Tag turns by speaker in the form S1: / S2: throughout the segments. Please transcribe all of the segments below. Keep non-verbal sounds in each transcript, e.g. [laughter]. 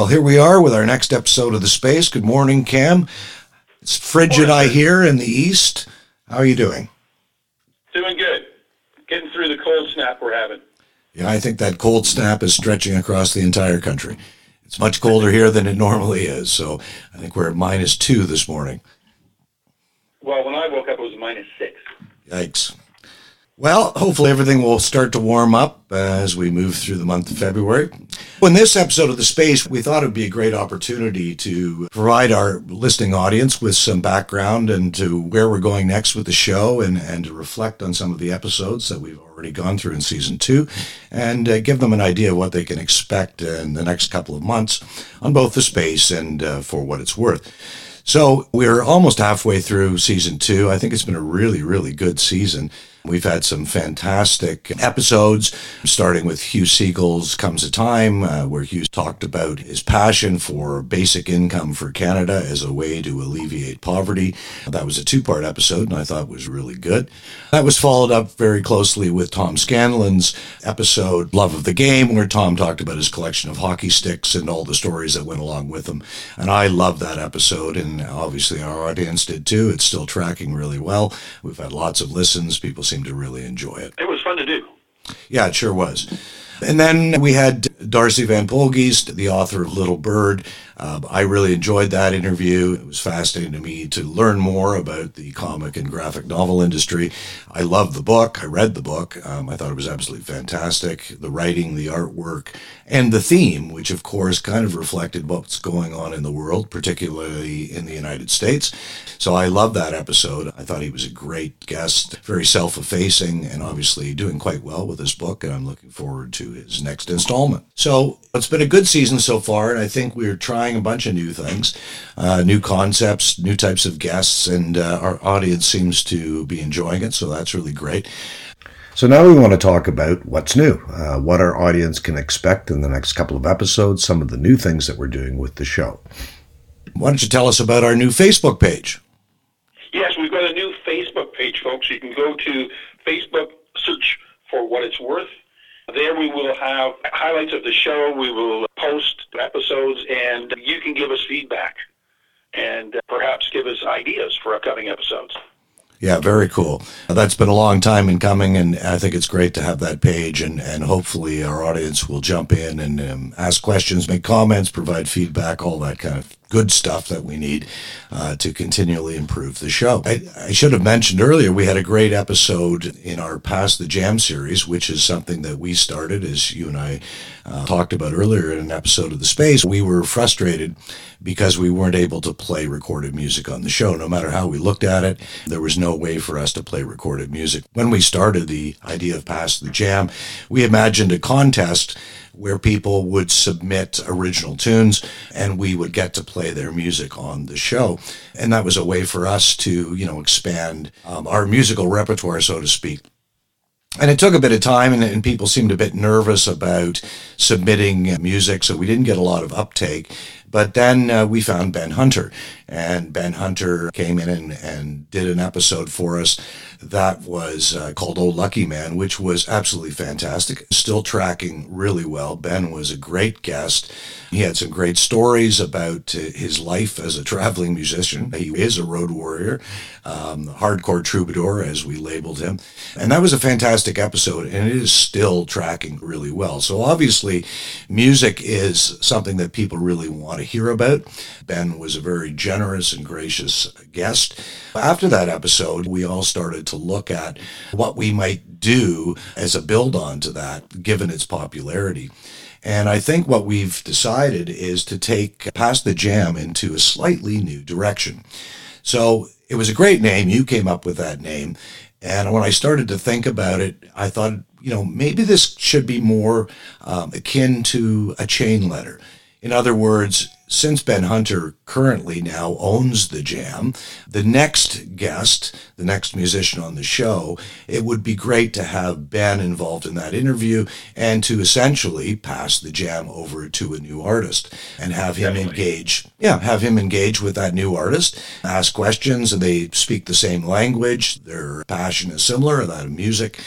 S1: Well, here we are with our next episode of The Space. Good morning, Cam. It's frigid, I hear, in the east. How are you doing?
S2: Doing good. Getting through the cold snap we're having.
S1: Yeah, I think that cold snap is stretching across the entire country. It's much colder here than it normally is. So I think we're at minus two this morning.
S2: Well, when I woke up, it was minus six.
S1: Yikes. Well, hopefully everything will start to warm up as we move through the month of February. In this episode of The Space, we thought it would be a great opportunity to provide our listening audience with some background and to where we're going next with the show and, and to reflect on some of the episodes that we've already gone through in season two and uh, give them an idea of what they can expect in the next couple of months on both The Space and uh, for what it's worth. So we're almost halfway through season two. I think it's been a really, really good season. We've had some fantastic episodes, starting with Hugh Segal's Comes a Time, uh, where Hugh talked about his passion for basic income for Canada as a way to alleviate poverty. That was a two part episode, and I thought was really good. That was followed up very closely with Tom Scanlon's episode, Love of the Game, where Tom talked about his collection of hockey sticks and all the stories that went along with them. And I love that episode, and obviously our audience did too. It's still tracking really well. We've had lots of listens. People seem to really enjoy it.
S2: It was fun to do.
S1: Yeah, it sure was. And then we had Darcy Van Poelgeest, the author of Little Bird. Uh, I really enjoyed that interview. It was fascinating to me to learn more about the comic and graphic novel industry. I loved the book. I read the book. Um, I thought it was absolutely fantastic. The writing, the artwork, and the theme, which of course kind of reflected what's going on in the world, particularly in the United States. So I love that episode. I thought he was a great guest, very self effacing, and obviously doing quite well with his book. And I'm looking forward to his next installment. So it's been a good season so far, and I think we're trying a bunch of new things, uh, new concepts, new types of guests, and uh, our audience seems to be enjoying it. So that's really great. So now we want to talk about what's new, uh, what our audience can expect in the next couple of episodes, some of the new things that we're doing with the show. Why don't you tell us about our new Facebook page?
S2: Yes, we've got a new Facebook page, folks. You can go to Facebook, search for what it's worth. There we will have highlights of the show. We will post episodes, and you can give us feedback and perhaps give us ideas for upcoming episodes.
S1: Yeah, very cool. That's been a long time in coming, and I think it's great to have that page, and, and hopefully our audience will jump in and um, ask questions, make comments, provide feedback, all that kind of good stuff that we need uh, to continually improve the show. I, I, should have mentioned earlier, we had a great episode in our Pass the Jam series, which is something that we started, as you and I uh, talked about earlier in an episode of The Space. We were frustrated because we weren't able to play recorded music on the show. No matter how we looked at it, there was no way for us to play recorded music. When we started the idea of Pass the Jam, we imagined a contest where people would submit original tunes and we would get to play their music on the show. And that was a way for us to, you know, expand um, our musical repertoire, so to speak. And it took a bit of time, and, and, people seemed a bit nervous about submitting music, so we didn't get a lot of uptake. But then uh, we found Ben Hunter, and Ben Hunter came in and, and did an episode for us that was uh, called Oh Lucky Man, which was absolutely fantastic. Still tracking really well. Ben was a great guest. He had some great stories about uh, his life as a traveling musician. He is a road warrior, um, hardcore troubadour, as we labeled him. And that was a fantastic episode, and it is still tracking really well. So obviously, music is something that people really want to hear about. Ben was a very generous and gracious guest. After that episode, we all started to look at what we might do as a build on to that, given its popularity. And I think what we've decided is to take Pass the Jam into a slightly new direction. So it was a great name. You came up with that name. And when I started to think about it, I thought, you know, maybe this should be more um, akin to a chain letter. In other words, since Ben Hunter currently now owns the jam, the next guest, the next musician on the show, it would be great to have Ben involved in that interview and to essentially pass the jam over to a new artist and have him Definitely. engage. Yeah, have him engage with that new artist, ask questions, and they speak the same language. Their passion is similar, that of music.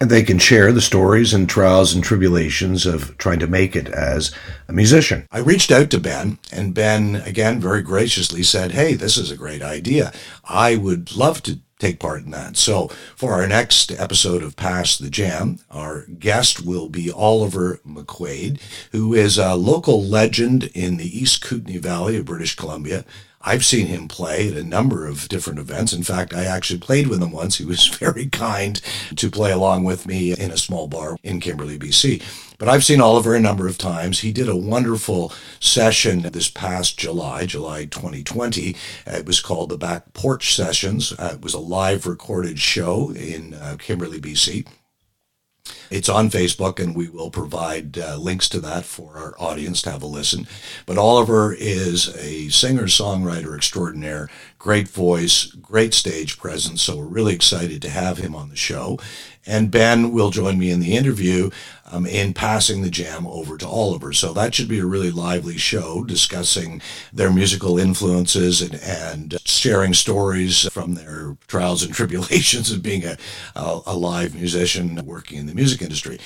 S1: And they can share the stories and trials and tribulations of trying to make it as a musician. I reached out to Ben, and Ben, again, very graciously said, Hey, this is a great idea. I would love to take part in that. So for our next episode of Pass the Jam, our guest will be Oliver McQuaid, who is a local legend in the East Kootenay Valley of British Columbia. I've seen him play at a number of different events. In fact, I actually played with him once. He was [laughs] very kind to play along with me in a small bar in Kimberley, BC. But I've seen Oliver a number of times. He did a wonderful session this past July, July 2020. It was called the Back Porch Sessions. Uh, it was a live recorded show in uh, Kimberley, BC. It's on Facebook, and we will provide uh, links to that for our audience to have a listen. But Oliver is a singer songwriter extraordinaire, great voice, great stage presence. So we're really excited to have him on the show. And Ben will join me in the interview um, in passing the jam over to Oliver. So that should be a really lively show discussing their musical influences and, and sharing stories from their trials and [laughs] tribulations of being a, a, a live musician working in the music industry.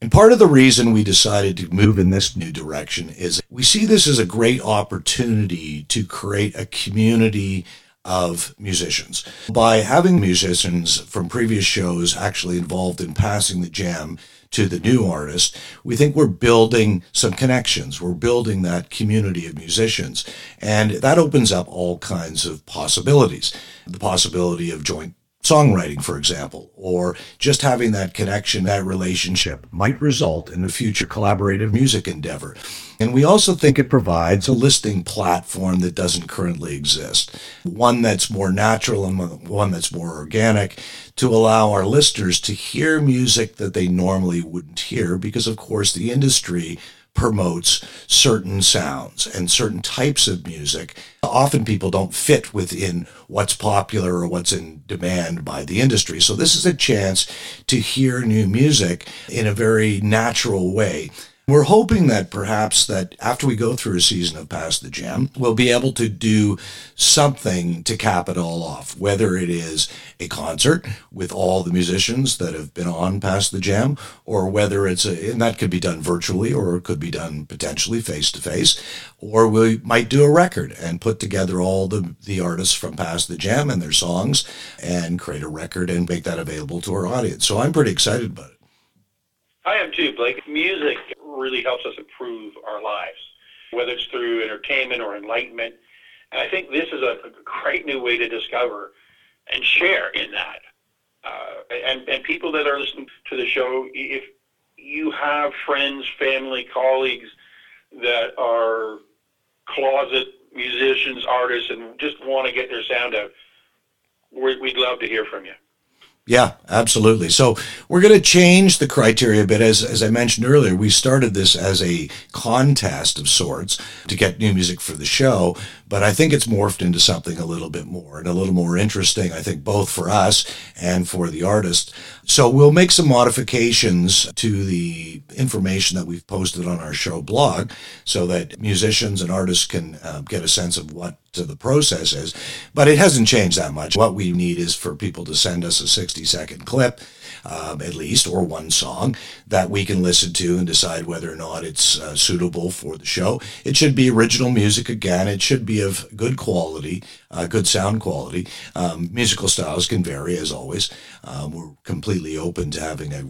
S1: And part of the reason we decided to move in this new direction is we see this as a great opportunity to create a community of musicians. By having musicians from previous shows actually involved in passing the jam to the new artist, we think we're building some connections. We're building that community of musicians. And that opens up all kinds of possibilities. The possibility of joint songwriting, for example, or just having that connection, that relationship might result in a future collaborative music endeavor. And we also think it provides a listing platform that doesn't currently exist, one that's more natural and one that's more organic to allow our listeners to hear music that they normally wouldn't hear because, of course, the industry promotes certain sounds and certain types of music. Often people don't fit within what's popular or what's in demand by the industry. So this is a chance to hear new music in a very natural way. We're hoping that perhaps that after we go through a season of Pass the Jam, we'll be able to do something to cap it all off, whether it is a concert with all the musicians that have been on Pass the Jam, or whether it's a, and that could be done virtually or it could be done potentially face to face, or we might do a record and put together all the, the artists from Pass the Jam and their songs and create a record and make that available to our audience. So I'm pretty excited about it.
S2: I am too, Blake. Music really helps us improve our lives, whether it's through entertainment or enlightenment. And I think this is a, a great new way to discover and share in that. Uh, and, and people that are listening to the show, if you have friends, family, colleagues that are closet musicians, artists, and just want to get their sound out, we'd love to hear from you.
S1: Yeah, absolutely. So we're going to change the criteria a bit. As, as I mentioned earlier, we started this as a contest of sorts to get new music for the show, but I think it's morphed into something a little bit more and a little more interesting, I think, both for us and for the artist. So we'll make some modifications to the information that we've posted on our show blog so that musicians and artists can uh, get a sense of what the process is. But it hasn't changed that much. What we need is for people to send us a 60 second clip um, at least, or one song that we can listen to and decide whether or not it's uh, suitable for the show. It should be original music again. It should be of good quality, uh, good sound quality. Um, musical styles can vary as always. Um, we're completely open to having a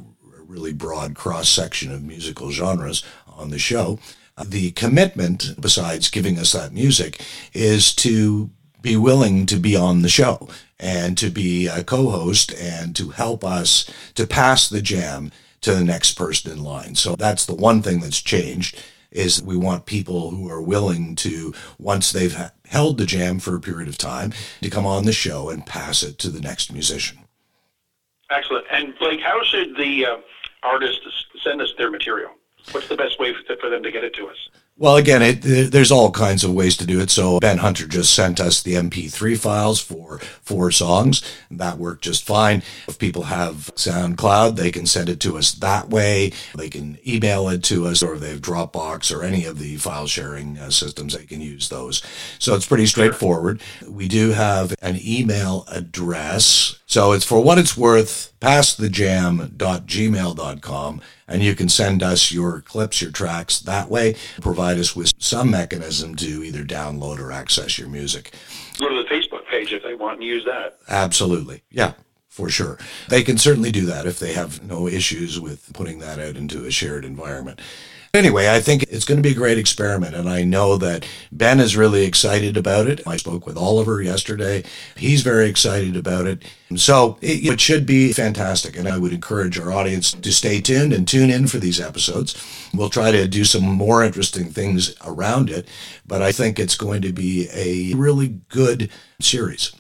S1: really broad cross section of musical genres on the show. The commitment, besides giving us that music, is to be willing to be on the show and to be a co-host and to help us to pass the jam to the next person in line. So that's the one thing that's changed is we want people who are willing to, once they've held the jam for a period of time, to come on the show and pass it to the next musician.
S2: Excellent. And Blake, how should the uh, artists send us their material? What's the best way for them to get it to us?
S1: Well, again, it, there's all kinds of ways to do it. So Ben Hunter just sent us the MP3 files for four songs. That worked just fine. If people have SoundCloud, they can send it to us that way. They can email it to us, or they have Dropbox or any of the file sharing uh, systems, they can use those. So it's pretty straightforward. We do have an email address So it's for what it's worth, passthejam.gmail.com. And you can send us your clips, your tracks that way. Provide us with some mechanism to either download or access your music.
S2: Go to the Facebook page if they want to use that.
S1: Absolutely. Yeah for sure. They can certainly do that if they have no issues with putting that out into a shared environment. Anyway, I think it's going to be a great experiment, and I know that Ben is really excited about it. I spoke with Oliver yesterday. He's very excited about it. So it, it should be fantastic, and I would encourage our audience to stay tuned and tune in for these episodes. We'll try to do some more interesting things around it, but I think it's going to be a really good series.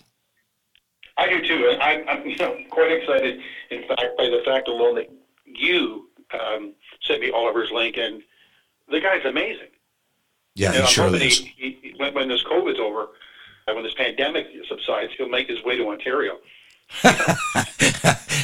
S2: I do too, I, know, quite excited. In fact, by the fact alone that you um, sent me Oliver's link, and the guy's amazing.
S1: Yeah, and he I'm sure is. He,
S2: he, when, when this COVID's over, and when this pandemic subsides, he'll make his way to Ontario. [laughs]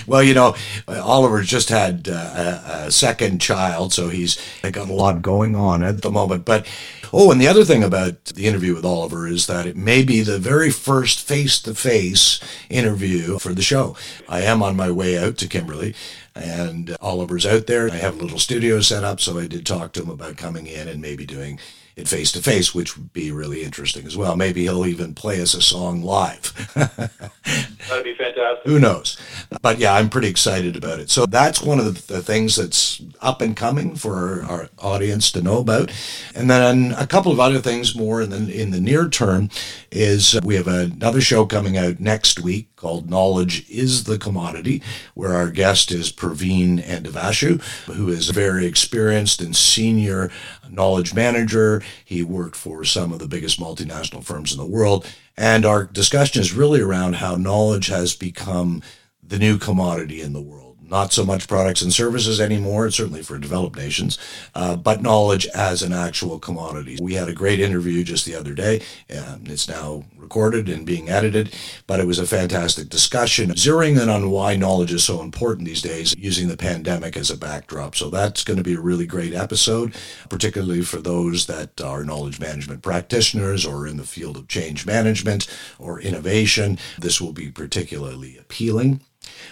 S1: well, you know, Oliver's just had uh, a, a, second child, so he's got a lot going on at the moment. But oh, and the other thing about the interview with Oliver is that it may be the very first face-to-face interview for the show. I am on my way out to Kimberley, and Oliver's out there. I have a little studio set up, so I did talk to him about coming in and maybe doing it face to face, which would be really interesting as well. Maybe he'll even play us a song live. [laughs]
S2: That'd be fantastic.
S1: Who knows? But yeah, I'm pretty excited about it. So that's one of the things that's up and coming for our audience to know about. And then a couple of other things more in the in the near term is we have another show coming out next week called Knowledge is the Commodity, where our guest is Praveen Andavashu, who is a very experienced and senior knowledge manager. He worked for some of the biggest multinational firms in the world. And our discussion is really around how knowledge has become the new commodity in the world not so much products and services anymore, certainly for developed nations, uh, but knowledge as an actual commodity. We had a great interview just the other day. and it's now recorded and being edited, but it was a fantastic discussion, zeroing in on why knowledge is so important these days, using the pandemic as a backdrop. So that's going to be a really great episode, particularly for those that are knowledge management practitioners or in the field of change management or innovation. This will be particularly appealing.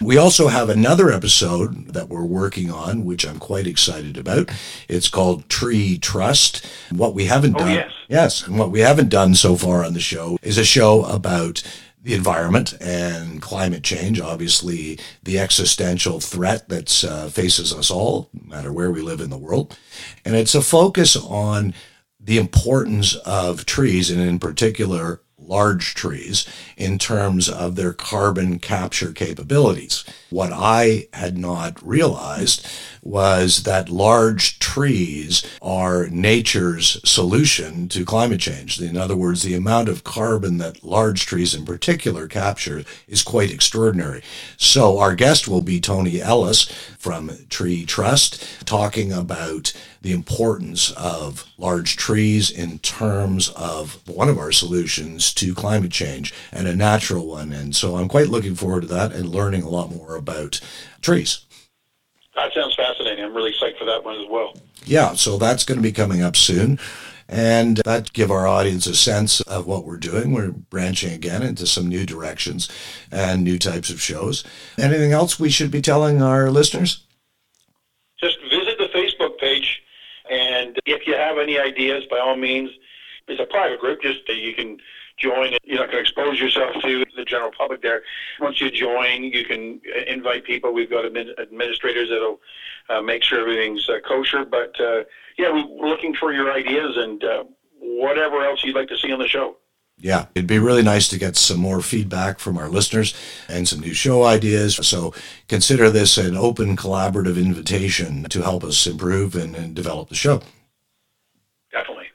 S1: We also have another episode that we're working on, which I'm quite excited about. It's called Tree Trust. What we haven't
S2: oh,
S1: done,
S2: yes.
S1: yes, and what we haven't done so far on the show is a show about the environment and climate change, obviously the existential threat that uh, faces us all, no matter where we live in the world. And it's a focus on the importance of trees, and in particular, large trees in terms of their carbon capture capabilities. What I had not realized was that large trees are nature's solution to climate change. In other words, the amount of carbon that large trees in particular capture is quite extraordinary. So our guest will be Tony Ellis from Tree Trust talking about the importance of large trees in terms of one of our solutions to climate change and a natural one. And so I'm quite looking forward to that and learning a lot more about trees.
S2: That sounds fascinating. I'm really psyched for that one as well.
S1: Yeah, so that's going to be coming up soon. And that give our audience a sense of what we're doing. We're branching again into some new directions and new types of shows. Anything else we should be telling our listeners?
S2: Just visit the Facebook page, and if you have any ideas, by all means, it's a private group. Just you can join. You're not going to expose yourself to the general public there. Once you join, you can invite people. We've got administrators that'll uh, make sure everything's uh, kosher. But uh, yeah, we're looking for your ideas and uh, whatever else you'd like to see on the show.
S1: Yeah, it'd be really nice to get some more feedback from our listeners and some new show ideas. So consider this an open collaborative invitation to help us improve and, and develop the show.
S2: Definitely.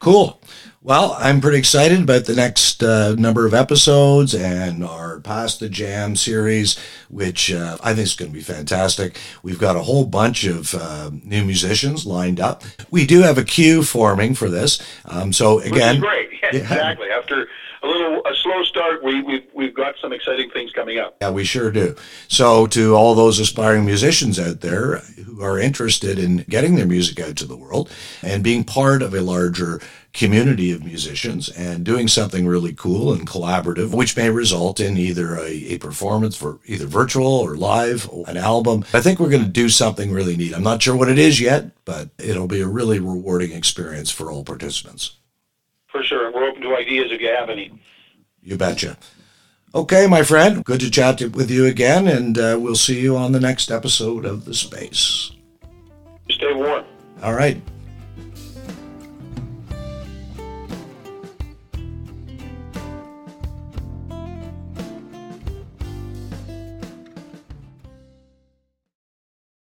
S1: Cool. Well, I'm pretty excited about the next uh, number of episodes and our Pass the Jam series, which uh, I think is going to be fantastic. We've got a whole bunch of uh, new musicians lined up. We do have a queue forming for this. Um, so again,
S2: great. [laughs] Yeah, exactly. After a little a slow start. We we've we've got some exciting things coming up.
S1: Yeah, we sure do. So, to all those aspiring musicians out there who are interested in getting their music out to the world and being part of a larger community of musicians and doing something really cool and collaborative, which may result in either a, a performance for either virtual or live, or an album. I think we're going to do something really neat. I'm not sure what it is yet, but it'll be a really rewarding experience for all participants.
S2: For sure. We're open to ideas if you have any.
S1: You betcha. Okay, my friend, good to chat with you again, and uh, we'll see you on the next episode of The Space.
S2: Stay warm.
S1: All right.